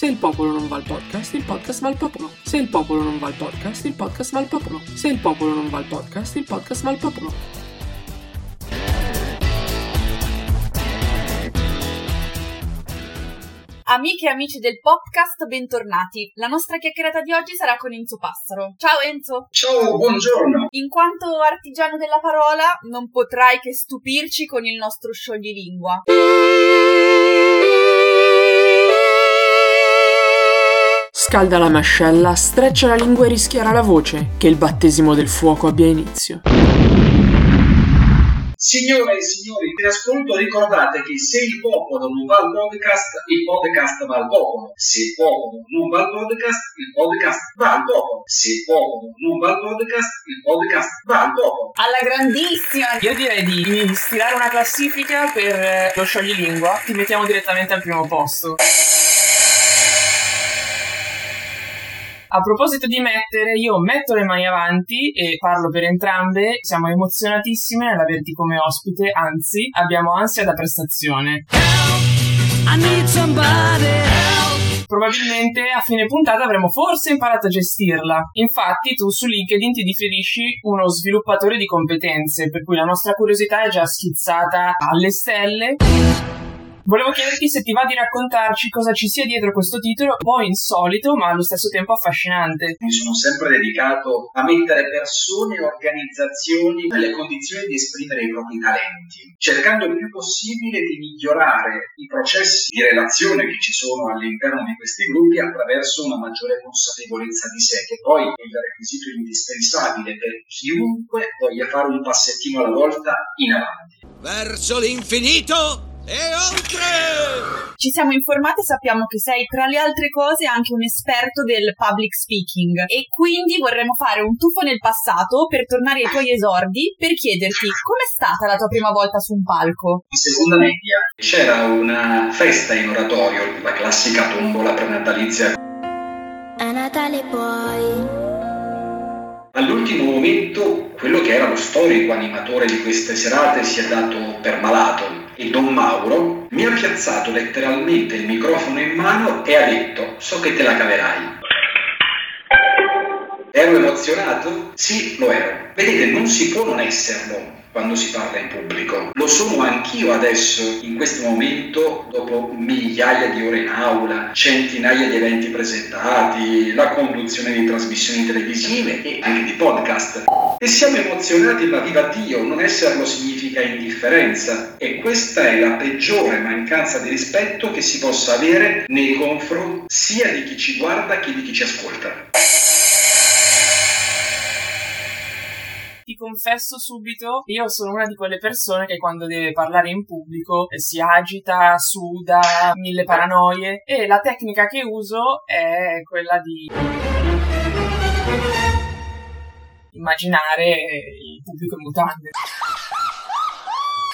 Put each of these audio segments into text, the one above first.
Se il popolo non va al podcast, il podcast va al popolo. Se il popolo non va al podcast, il podcast va al popolo. Se il popolo non va al podcast, il podcast va al popolo. Amiche e amici del podcast, bentornati. La nostra chiacchierata di oggi sarà con Enzo Passaro. Ciao Enzo! Ciao, buongiorno! In quanto artigiano della parola, non potrai che stupirci con il nostro scioglilingua. Scalda la mascella, streccia la lingua e rischiara la voce, che il battesimo del fuoco abbia inizio. Signore e signori, in ascolto ricordate che se il popolo non va al podcast, il podcast va al popolo. Se il popolo non va al podcast, il podcast va al popolo. Se il popolo non va al podcast, il podcast va al popolo. Alla grandissima! Io direi di stilare una classifica per eh, lo scioglilingua. Ti mettiamo direttamente al primo posto. A proposito di mettere, io metto le mani avanti e parlo per entrambe. Siamo emozionatissime nell'averti come ospite, anzi, abbiamo ansia da prestazione. Probabilmente a fine puntata avremo forse imparato a gestirla. Infatti, tu su LinkedIn ti differisci uno sviluppatore di competenze, per cui la nostra curiosità è già schizzata alle stelle. Volevo chiederti se ti va di raccontarci cosa ci sia dietro questo titolo, un po' insolito ma allo stesso tempo affascinante. Mi sono sempre dedicato a mettere persone e organizzazioni nelle condizioni di esprimere i propri talenti, cercando il più possibile di migliorare i processi di relazione che ci sono all'interno di questi gruppi attraverso una maggiore consapevolezza di sé, che poi è il requisito indispensabile per chiunque voglia fare un passettino alla volta in avanti. Verso l'infinito e oltre! Ci siamo informati e sappiamo che sei tra le altre cose anche un esperto del public speaking e quindi vorremmo fare un tuffo nel passato per tornare ai tuoi esordi per chiederti com'è stata la tua prima volta su un palco? In seconda media c'era una festa in oratorio, la classica tombola prenatalizia. A Natale poi All'ultimo momento, quello che era lo storico animatore di queste serate si è dato per malato e Don Mauro mi ha piazzato letteralmente il microfono in mano e ha detto so che te la caverai. Ero emozionato? Sì, lo ero. Vedete, non si può non esserlo quando si parla in pubblico. Lo sono anch'io adesso, in questo momento, dopo migliaia di ore in aula, centinaia di eventi presentati, la conduzione di trasmissioni televisive e anche di podcast. E siamo emozionati, ma viva Dio, non esserlo significa indifferenza. E questa è la peggiore mancanza di rispetto che si possa avere nei confronti sia di chi ci guarda che di chi ci ascolta. ti confesso subito, io sono una di quelle persone che quando deve parlare in pubblico si agita, suda, mille paranoie e la tecnica che uso è quella di immaginare il pubblico in mutande.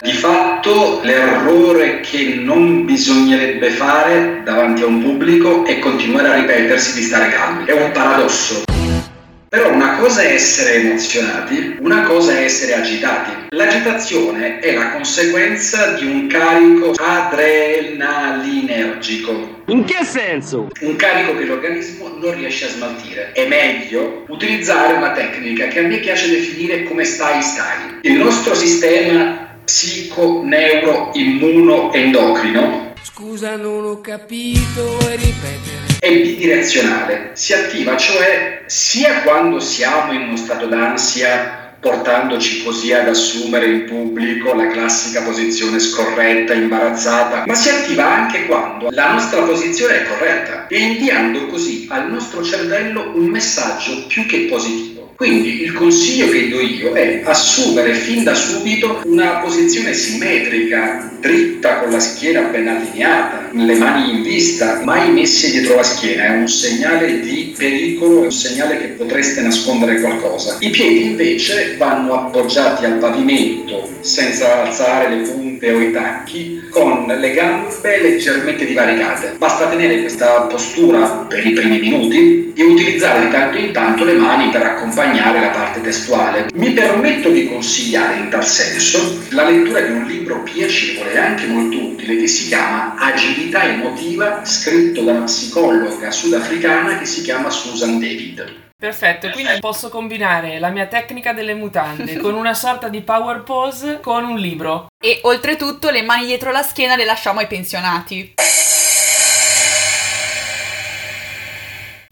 Di fatto l'errore che non bisognerebbe fare davanti a un pubblico è continuare a ripetersi di stare calmi. È un paradosso. Però una cosa è essere emozionati, una cosa è essere agitati. L'agitazione è la conseguenza di un carico adrenalinergico. In che senso? Un carico che l'organismo non riesce a smaltire. È meglio utilizzare una tecnica che a me piace definire come stai stai. Il nostro sistema psico, neuro, immuno, endocrino Scusa, non ho capito, vuoi ripetere? È bidirezionale, si attiva cioè sia quando siamo in uno stato d'ansia portandoci così ad assumere in pubblico la classica posizione scorretta, imbarazzata, ma si attiva anche quando la nostra posizione è corretta e inviando così al nostro cervello un messaggio più che positivo. Quindi il consiglio che do io è assumere fin da subito una posizione simmetrica, dritta con la schiena ben allineata, le mani in vista, mai messe dietro la schiena, è un segnale di pericolo, è un segnale che potreste nascondere qualcosa. I piedi invece vanno appoggiati al pavimento senza alzare le punte o i tacchi, con le gambe leggermente divaricate. Basta tenere questa postura per i primi minuti e utilizzare di tanto in tanto le mani per accompagnare la parte testuale. Mi permetto di consigliare in tal senso la lettura di un libro piacevole e anche molto utile che si chiama Agilità emotiva, scritto da una psicologa sudafricana che si chiama Susan David. Perfetto, quindi posso combinare la mia tecnica delle mutande con una sorta di power pose con un libro. E oltretutto le mani dietro la schiena le lasciamo ai pensionati.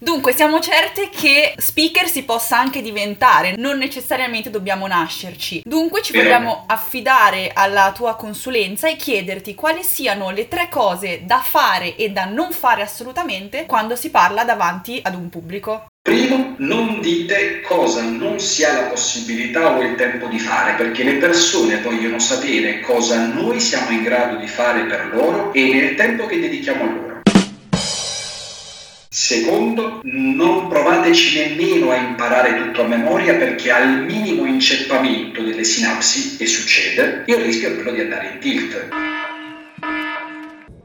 Dunque, siamo certe che speaker si possa anche diventare, non necessariamente dobbiamo nascerci. Dunque, ci vogliamo affidare alla tua consulenza e chiederti quali siano le tre cose da fare e da non fare assolutamente quando si parla davanti ad un pubblico. Primo, non dite cosa non si ha la possibilità o il tempo di fare, perché le persone vogliono sapere cosa noi siamo in grado di fare per loro e nel tempo che dedichiamo a loro. Secondo, non provateci nemmeno a imparare tutto a memoria perché al minimo inceppamento delle sinapsi, e succede, il rischio è quello di andare in tilt.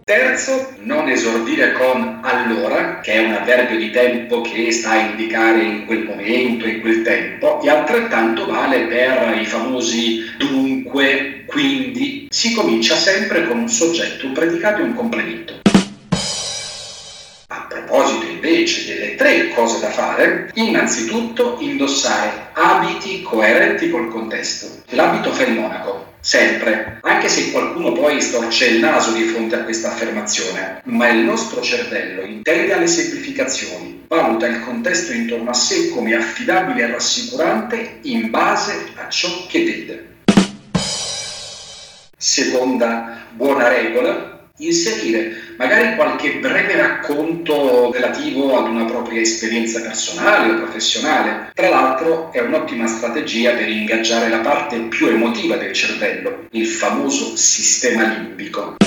Terzo, non esordire con allora, che è un avverbio di tempo che sta a indicare in quel momento, in quel tempo, e altrettanto vale per i famosi dunque, quindi. Si comincia sempre con un soggetto, un predicato e un complemento. Proposito invece delle tre cose da fare, innanzitutto indossare abiti coerenti col contesto. L'abito fa il monaco, sempre, anche se qualcuno poi storce il naso di fronte a questa affermazione, ma il nostro cervello intende alle semplificazioni, valuta il contesto intorno a sé come affidabile e rassicurante in base a ciò che vede. Seconda buona regola, inserire magari qualche breve racconto relativo ad una propria esperienza personale o professionale. Tra l'altro è un'ottima strategia per ingaggiare la parte più emotiva del cervello, il famoso sistema limbico.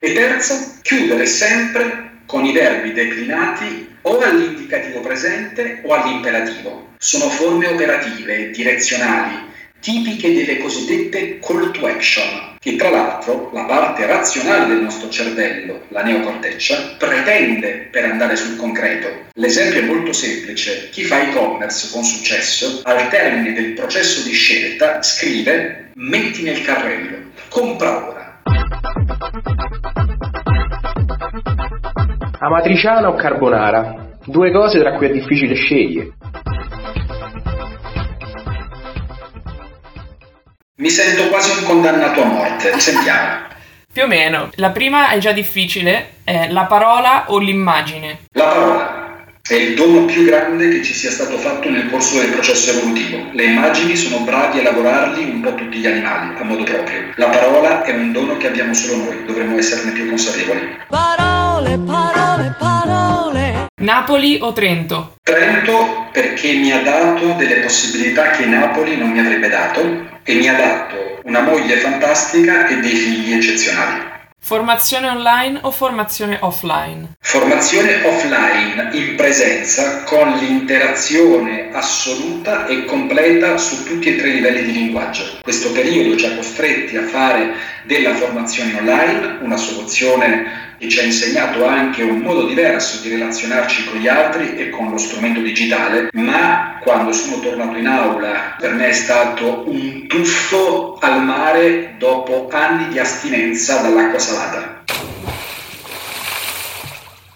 E terzo, chiudere sempre con i verbi declinati o all'indicativo presente o all'imperativo. Sono forme operative, direzionali, tipiche delle cosiddette call to action, che tra l'altro la parte razionale del nostro cervello, la neocorteccia, pretende per andare sul concreto. L'esempio è molto semplice. Chi fa e-commerce con successo, al termine del processo di scelta, scrive metti nel carrello, compra ora. Amatriciana o carbonara? Due cose tra cui è difficile scegliere. Mi sento quasi un condannato a morte. Sentiamo. Più o meno. La prima è già difficile, è la parola o l'immagine. La parola è il dono più grande che ci sia stato fatto nel corso del processo evolutivo. Le immagini sono bravi a lavorarli un po' tutti gli animali, a modo proprio. La parola è un dono che abbiamo solo noi, dovremmo esserne più consapevoli. Parole, parole, parole. Napoli o Trento? Trento perché mi ha dato delle possibilità che Napoli non mi avrebbe dato e mi ha dato una moglie fantastica e dei figli eccezionali. Formazione online o formazione offline? Formazione offline in presenza con l'interazione assoluta e completa su tutti e tre i livelli di linguaggio. Questo periodo ci ha costretti a fare della formazione online una soluzione che ci ha insegnato anche un modo diverso di relazionarci con gli altri e con lo strumento digitale, ma quando sono tornato in aula per me è stato un tuffo al mare dopo anni di astinenza dall'acqua salata.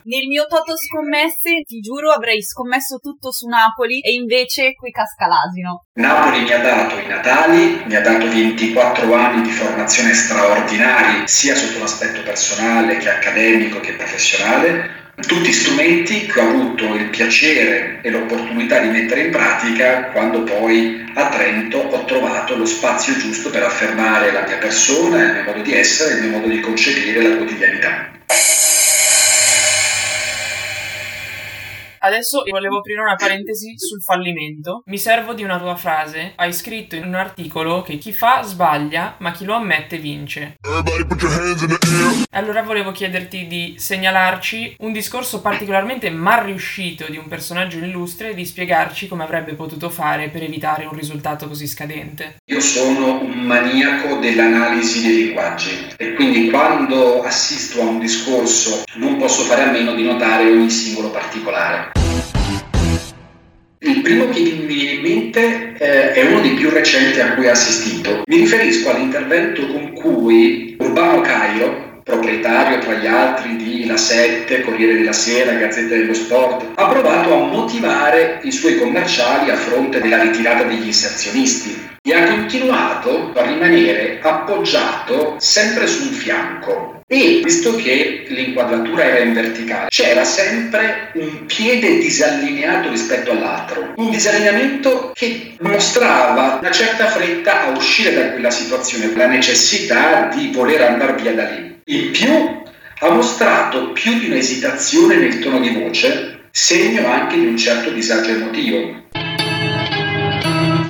Nel mio toto scommesse, ti giuro, avrei scommesso tutto su Napoli e invece qui casca l'asino. Napoli mi ha dato i Natali, mi ha dato 24 anni di formazione straordinari, sia sotto l'aspetto personale che accademico che professionale. Tutti strumenti che ho avuto il piacere e l'opportunità di mettere in pratica quando poi a Trento ho trovato lo spazio giusto per affermare la mia persona, il mio modo di essere, il mio modo di concepire la quotidianità. Adesso volevo aprire una parentesi sul fallimento. Mi servo di una tua frase. Hai scritto in un articolo che chi fa sbaglia, ma chi lo ammette vince. Allora volevo chiederti di segnalarci un discorso particolarmente mal riuscito di un personaggio illustre e di spiegarci come avrebbe potuto fare per evitare un risultato così scadente. Io sono un maniaco dell'analisi dei linguaggi e quindi quando assisto a un discorso non posso fare a meno di notare ogni singolo particolare. Il primo che mi viene in mente eh, è uno dei più recenti a cui ho assistito. Mi riferisco all'intervento con cui Urbano Cairo, proprietario tra gli altri di La Sette, Corriere della Sera, Gazzetta dello Sport, ha provato a motivare i suoi commerciali a fronte della ritirata degli inserzionisti e ha continuato a rimanere appoggiato sempre su un fianco. E visto che l'inquadratura era in verticale, c'era sempre un piede disallineato rispetto all'altro, un disallineamento che mostrava una certa fretta a uscire da quella situazione, la necessità di voler andare via da lì. In più ha mostrato più di un'esitazione nel tono di voce, segno anche di un certo disagio emotivo.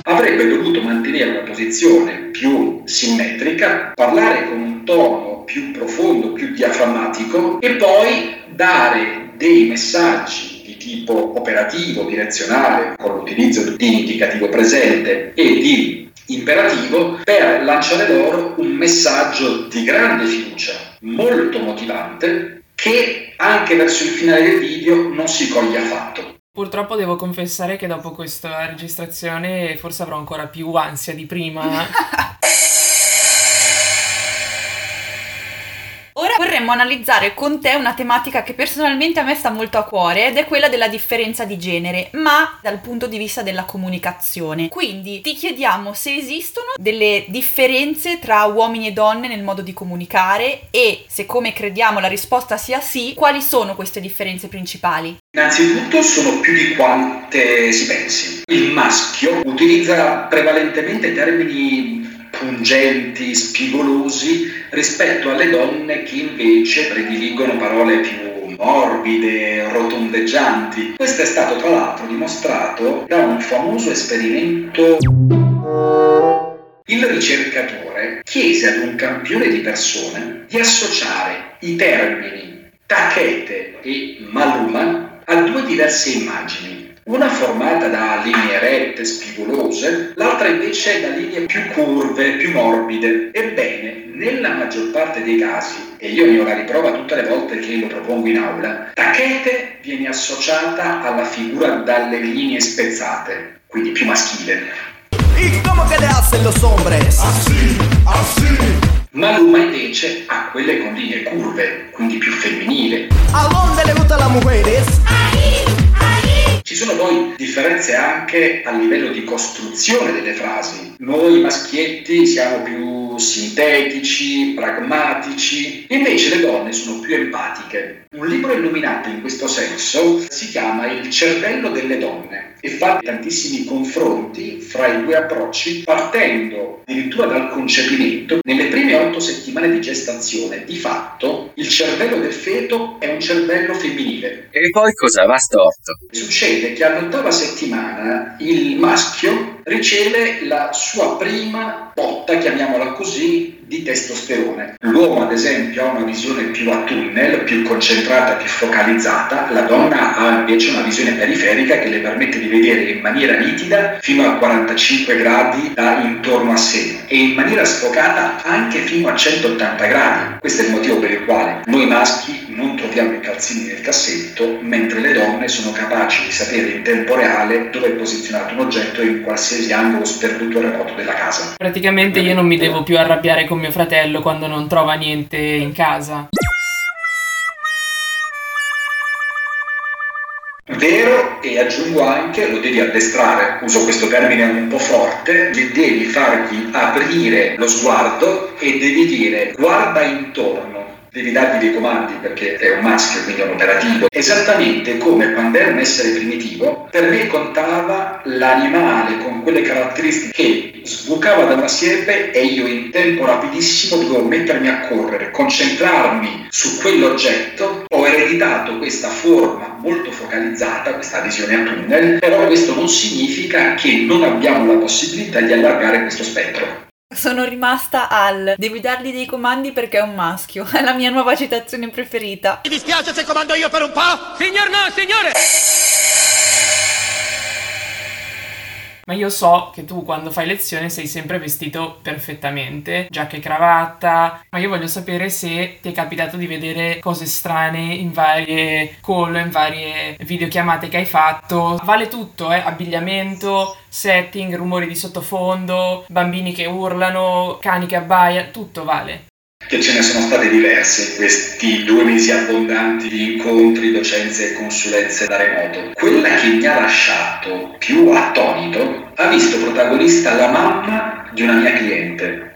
Avrebbe dovuto mantenere una posizione più simmetrica, parlare con un tono più profondo, più diaframmatico e poi dare dei messaggi di tipo operativo, direzionale, con l'utilizzo di indicativo presente e di imperativo per lanciare loro un messaggio di grande fiducia, molto motivante, che anche verso il finale del video non si coglie affatto. Purtroppo devo confessare che dopo questa registrazione forse avrò ancora più ansia di prima. Ora vorremmo analizzare con te una tematica che personalmente a me sta molto a cuore ed è quella della differenza di genere, ma dal punto di vista della comunicazione. Quindi ti chiediamo se esistono delle differenze tra uomini e donne nel modo di comunicare e se come crediamo la risposta sia sì, quali sono queste differenze principali? Innanzitutto sono più di quante si pensi. Il maschio utilizza prevalentemente termini pungenti, spigolosi rispetto alle donne che invece prediligono parole più morbide, rotondeggianti. Questo è stato tra l'altro dimostrato da un famoso esperimento. Il ricercatore chiese ad un campione di persone di associare i termini tachete e maluma a due diverse immagini una formata da linee rette, spigolose, l'altra invece da linee più curve, più morbide. Ebbene, nella maggior parte dei casi, e io ne ho la riprova tutte le volte che lo propongo in aula, tachete viene associata alla figura dalle linee spezzate, quindi più maschile. ¿Y cómo que le hacen los hombres? Así, así. Maluma invece ha quelle con linee curve, quindi più femminile. ¿A dónde le gustan las mujeres? Ci sono poi differenze anche a livello di costruzione delle frasi. Noi maschietti siamo più sintetici, pragmatici, invece le donne sono più empatiche. Un libro illuminato in questo senso si chiama Il cervello delle donne e fa tantissimi confronti fra i due approcci partendo addirittura dal concepimento. Nelle prime otto settimane di gestazione, di fatto, il cervello del feto è un cervello femminile. E poi cosa va storto? Succede che all'ottava settimana il maschio riceve la sua prima botta, chiamiamola così, hoje di testosterone. L'uomo, ad esempio, ha una visione più a tunnel, più concentrata, più focalizzata, la donna ha invece una visione periferica che le permette di vedere in maniera nitida fino a 45 gradi da intorno a sé e in maniera sfocata anche fino a 180 gradi. Questo è il motivo per il quale noi maschi non troviamo i calzini nel cassetto, mentre le donne sono capaci di sapere in tempo reale dove è posizionato un oggetto in qualsiasi angolo sperduto o remoto della casa. Praticamente io non mi devo più arrabbiare con mio fratello quando non trova niente in casa. Vero e aggiungo anche, lo devi addestrare, uso questo termine un po' forte, devi fargli aprire lo sguardo e devi dire guarda intorno, devi dargli dei comandi perché è un maschio, quindi è un operativo. Esattamente come quando era un essere primitivo, per me contava l'animale con quelle caratteristiche che sbucava da una siepe e io in tempo rapidissimo dovevo mettermi a correre, concentrarmi su quell'oggetto. Ho ereditato questa forma molto focalizzata, questa visione a tunnel, però questo non significa che non abbiamo la possibilità di allargare questo spettro. Sono rimasta al devi dargli dei comandi perché è un maschio. È la mia nuova citazione preferita. Mi dispiace se comando io per un po'? Signor no, signore! Ma io so che tu quando fai lezione sei sempre vestito perfettamente, giacca e cravatta, ma io voglio sapere se ti è capitato di vedere cose strane in varie call, in varie videochiamate che hai fatto. Vale tutto, eh? Abbigliamento, setting, rumori di sottofondo, bambini che urlano, cani che abbaiano, tutto vale. Che ce ne sono state diverse in questi due mesi abbondanti di incontri, docenze e consulenze da remoto. Quella che mi ha lasciato più attonito ha visto protagonista la mamma di una mia cliente.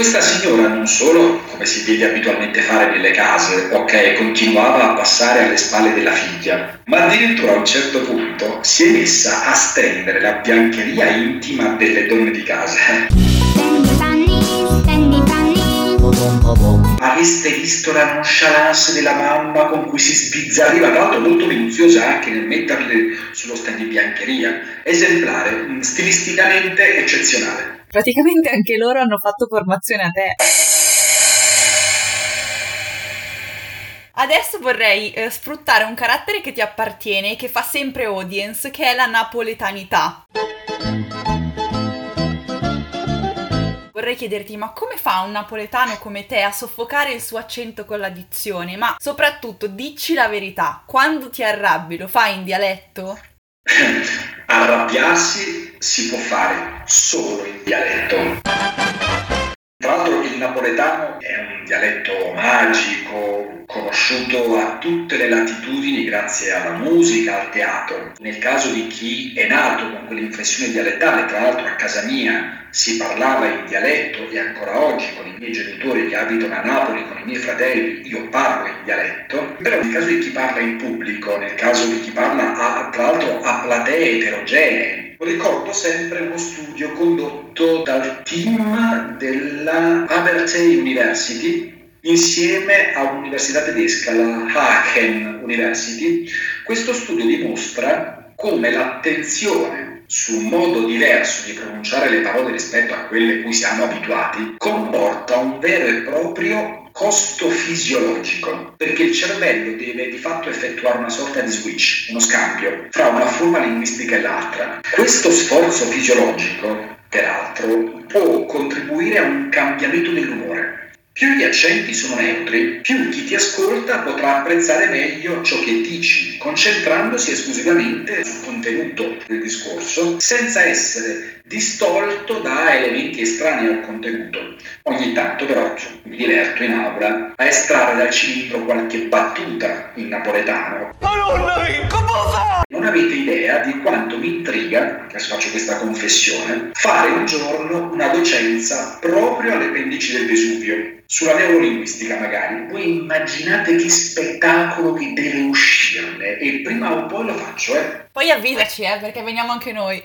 Questa signora non solo, come si vede abitualmente fare nelle case, ok, continuava a passare alle spalle della figlia, ma addirittura a un certo punto si è messa a stendere la biancheria intima delle donne di casa. Aveste visto la nonchalance della mamma con cui si sbizzarriva, tra l'altro molto minuziosa anche nel metterle sullo stand di biancheria, esemplare, mm, stilisticamente eccezionale. Praticamente anche loro hanno fatto formazione a te. Adesso vorrei eh, sfruttare un carattere che ti appartiene e che fa sempre audience, che è la napoletanità. Vorrei chiederti, ma come fa un napoletano come te a soffocare il suo accento con la dizione? Ma soprattutto, dici la verità, quando ti arrabbi lo fai in dialetto? Arrabbiarsi si può fare solo in dialetto. Tra l'altro il napoletano è un dialetto magico, conosciuto a tutte le latitudini grazie alla musica, al teatro. Nel caso di chi è nato con quell'inflessione dialettale, tra l'altro a casa mia si parlava in dialetto e ancora oggi con i miei genitori che abitano a Napoli, con i miei fratelli, io parlo in dialetto, però nel caso di chi parla in pubblico, nel caso di chi parla a, tra l'altro a platee eterogenee, ricordo sempre uno studio condotto dal team della Abertay University insieme a un'università tedesca, la Aachen University. Questo studio dimostra come l'attenzione su un modo diverso di pronunciare le parole rispetto a quelle cui siamo abituati comporta un vero e proprio costo fisiologico, perché il cervello deve di fatto effettuare una sorta di switch, uno scambio fra una forma linguistica e l'altra. Questo sforzo fisiologico, peraltro, può contribuire a un cambiamento dell'umore. Più gli accenti sono neutri, più chi ti ascolta potrà apprezzare meglio ciò che dici, concentrandosi esclusivamente sul contenuto del discorso, senza essere distolto da elementi estranei al contenuto. Ogni tanto però mi diverto in aula a estrarre dal cilindro qualche battuta in napoletano. Non avete idea di quanto mi intriga, adesso faccio questa confessione, fare un giorno una docenza proprio alle pendici del Vesuvio, sulla neurolinguistica magari. Voi immaginate che spettacolo che deve uscirne e prima o poi lo faccio, eh. Poi avvisaci, eh, perché veniamo anche noi.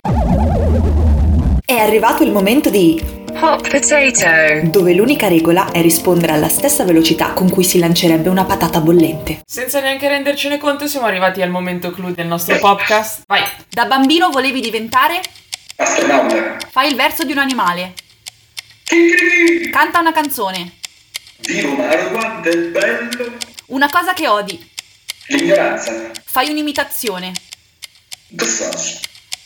È arrivato il momento di Hot potato. dove l'unica regola è rispondere alla stessa velocità con cui si lancerebbe una patata bollente. Senza neanche rendercene conto siamo arrivati al momento clou del nostro podcast. Vai! Da bambino volevi diventare? Astronauta. Fai il verso di un animale. Canta una canzone. Dio quanto è bello. Una cosa che odi. L'ignoranza. Fai un'imitazione. The sauce.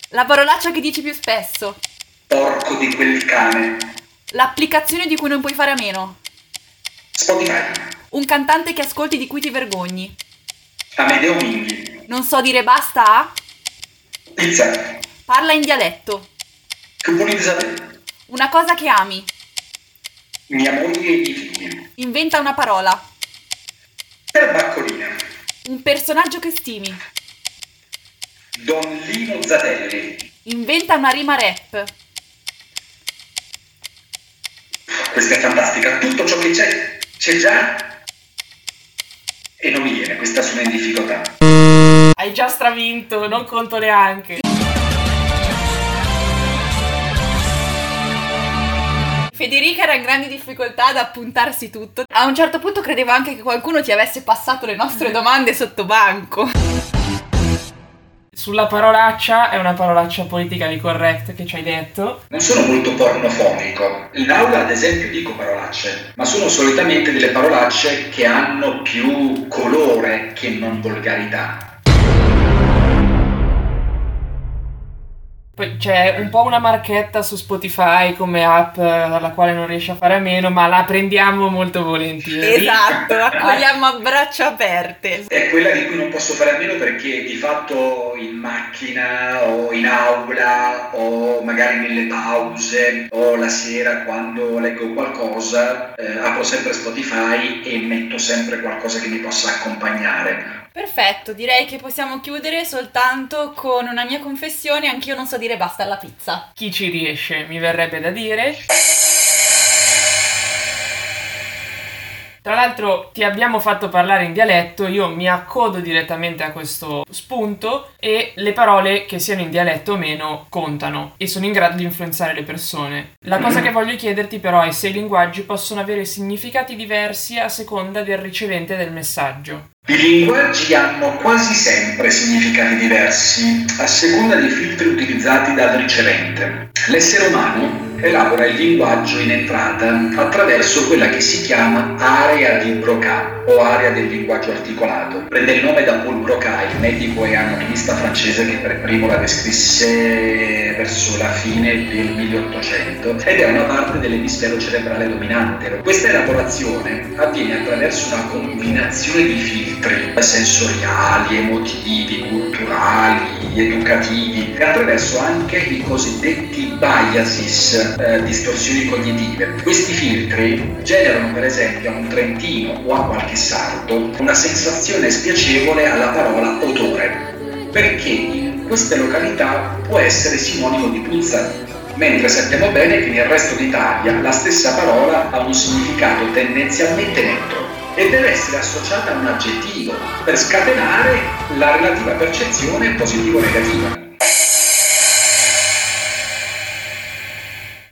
La parolaccia che dici più spesso. Porco di quel cane. L'applicazione di cui non puoi fare a meno. Spotify. Un cantante che ascolti di cui ti vergogni. Amedeo Minghi. Non so dire basta a? Pizza. Parla in dialetto. Sapere. Una cosa che ami. Mia moglie e i figli. Inventa una parola. Perbaccolina. Un personaggio che stimi. Don Lino Zatelli. Inventa una rima rap. Questa è fantastica, tutto ciò che c'è, c'è già e non mi viene, questa sono in difficoltà. Hai già stravinto, non conto neanche. Federica era in grandi difficoltà ad appuntarsi tutto. A un certo punto credevo anche che qualcuno ti avesse passato le nostre domande sotto banco. Sulla parolaccia, è una parolaccia politically correct che ci hai detto. Non sono molto pornofonico. In aula, ad esempio, dico parolacce, ma sono solitamente delle parolacce che hanno più colore che non volgarità. Poi c'è un po' una marchetta su Spotify come app eh, dalla quale non riesci a fare a meno, ma la prendiamo molto volentieri. Esatto, accogliamo a braccia aperte. È quella di cui non posso fare a meno perché di fatto in macchina o in aula o magari nelle pause o la sera quando leggo qualcosa eh, apro sempre Spotify e metto sempre qualcosa che mi possa accompagnare. Perfetto, direi che possiamo chiudere soltanto con una mia confessione, anch'io non so dire basta alla pizza. Chi ci riesce, mi verrebbe da dire. Tra l'altro ti abbiamo fatto parlare in dialetto, io mi accodo direttamente a questo spunto e le parole che siano in dialetto o meno contano e sono in grado di influenzare le persone. La cosa che voglio chiederti però è se i linguaggi possono avere significati diversi a seconda del ricevente del messaggio. I linguaggi hanno quasi sempre significati diversi a seconda dei filtri utilizzati dal ricevente. L'essere umano elabora il linguaggio in entrata attraverso quella che si chiama area di Broca o area del linguaggio articolato. Prende il nome da Paul Broca, il medico e anatomista francese che per primo la descrisse verso la fine del 1800 ed è una parte dell'emisfero cerebrale dominante. Questa elaborazione avviene attraverso una combinazione di filtri sensoriali, emotivi, culturali, educativi e attraverso anche i cosiddetti biases eh, distorsioni cognitive. Questi filtri generano per esempio a un trentino o a qualche sardo una sensazione spiacevole alla parola odore, perché in queste località può essere sinonimo di puzza, mentre sappiamo bene che nel resto d'Italia la stessa parola ha un significato tendenzialmente neutro e deve essere associata a un aggettivo per scatenare la relativa percezione positiva-negativa.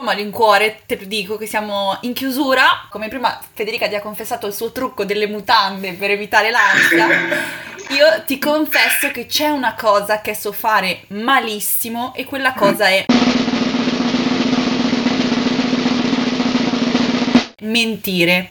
Malincuore, te lo dico che siamo in chiusura. Come prima Federica ti ha confessato il suo trucco delle mutande per evitare l'ansia. Io ti confesso che c'è una cosa che so fare malissimo e quella cosa è mentire.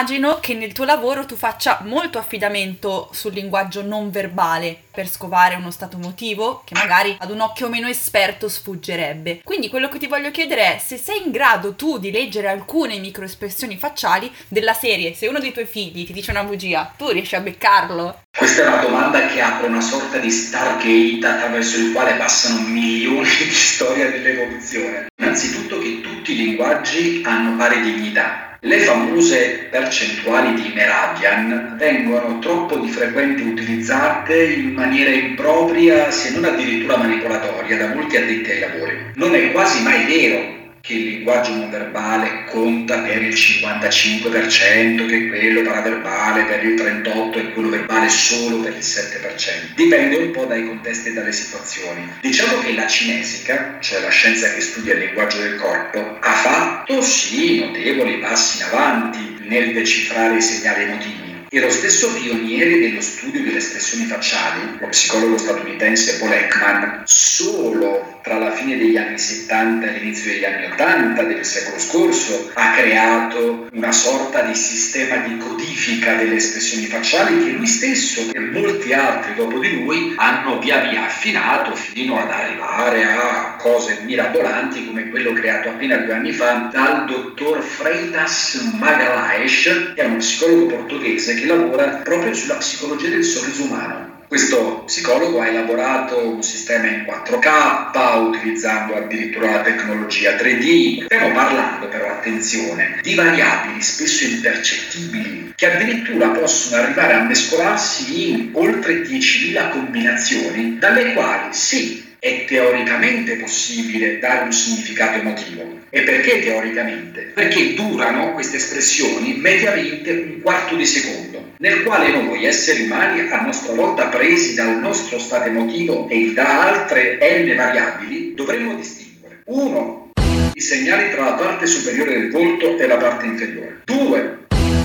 Immagino che nel tuo lavoro tu faccia molto affidamento sul linguaggio non verbale per scovare uno stato emotivo che magari ad un occhio meno esperto sfuggerebbe. Quindi quello che ti voglio chiedere è se sei in grado tu di leggere alcune microespressioni facciali della serie. Se uno dei tuoi figli ti dice una bugia, tu riesci a beccarlo? Questa è una domanda che apre una sorta di Stargate attraverso il quale passano milioni di storie dell'evoluzione. Innanzitutto che tutti i linguaggi hanno pari dignità. Le famose percentuali di Meravian vengono troppo di frequente utilizzate in maniera impropria, se non addirittura manipolatoria, da molti addetti ai lavori. Non è quasi mai vero che il linguaggio non verbale conta per il 55%, che quello paraverbale per il 38% e quello verbale solo per il 7%. Dipende un po' dai contesti e dalle situazioni. Diciamo che la cinesica, cioè la scienza che studia il linguaggio del corpo, ha fatto sì notevoli passi in avanti nel decifrare i segnali emotivi. E lo stesso pioniere dello studio delle espressioni facciali, lo psicologo statunitense Paul Ekman, solo tra la fine degli anni 70 e l'inizio degli anni 80 del secolo scorso ha creato una sorta di sistema di codifica delle espressioni facciali che lui stesso e molti altri dopo di lui hanno via via affinato fino ad arrivare a cose mirabolanti come quello creato appena due anni fa dal dottor Freitas Magalhaes, che è uno psicologo portoghese che lavora proprio sulla psicologia del sorriso umano. Questo psicologo ha elaborato un sistema in 4K utilizzando addirittura la tecnologia 3D. Stiamo parlando però, attenzione, di variabili spesso impercettibili che addirittura possono arrivare a mescolarsi in oltre 10.000 combinazioni dalle quali sì, è teoricamente possibile dare un significato emotivo. E perché teoricamente? Perché durano queste espressioni mediamente un quarto di secondo, nel quale noi esseri umani, a nostra volta presi dal nostro stato emotivo e da altre n variabili, dovremmo distinguere. Uno, i segnali tra la parte superiore del volto e la parte inferiore. Due,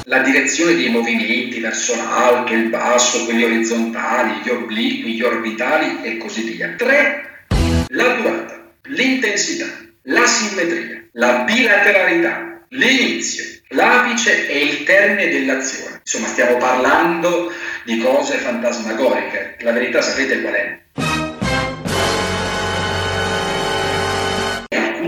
la direzione dei movimenti verso l'alto, il basso, quelli orizzontali, gli obliqui, gli orbitali e così via. 3. La durata, l'intensità, la simmetria, la bilateralità, l'inizio, l'apice e il termine dell'azione. Insomma, stiamo parlando di cose fantasmagoriche. La verità sapete qual è?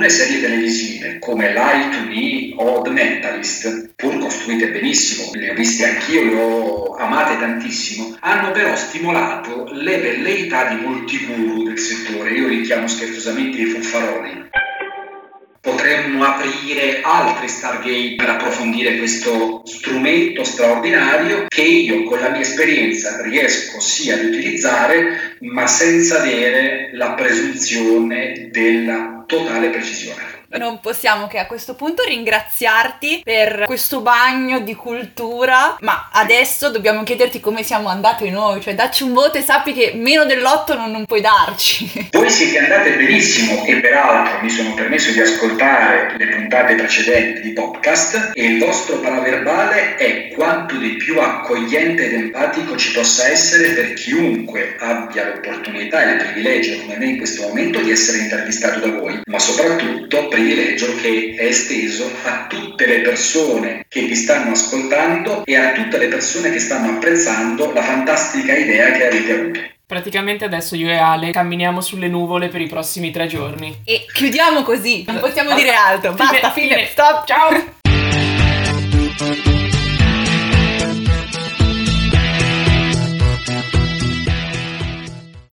Alcune serie televisive come Lie to Me o The Mentalist, pur costruite benissimo, le ho viste anch'io, le ho amate tantissimo, hanno però stimolato le velleità di molti guru del settore, io li chiamo scherzosamente i fuffaroli. Potremmo aprire altri Stargate per approfondire questo strumento straordinario che io con la mia esperienza riesco sì ad utilizzare, ma senza avere la presunzione della totale precisione. Non possiamo che a questo punto ringraziarti per questo bagno di cultura, ma adesso dobbiamo chiederti come siamo andati noi, cioè dacci un voto e sappi che meno dell'otto non, non puoi darci. Voi siete andate benissimo e peraltro mi sono permesso di ascoltare le puntate precedenti di podcast e il vostro paraverbale è quanto di più accogliente ed empatico ci possa essere per chiunque abbia l'opportunità e il privilegio come me in questo momento di essere intervistato da voi, ma soprattutto privilegio che è esteso a tutte le persone che vi stanno ascoltando e a tutte le persone che stanno apprezzando la fantastica idea che avete avuto. Praticamente adesso io e Ale camminiamo sulle nuvole per i prossimi tre giorni. E chiudiamo così, non possiamo dire altro. Fine, Basta, fine, fine. stop. Ciao.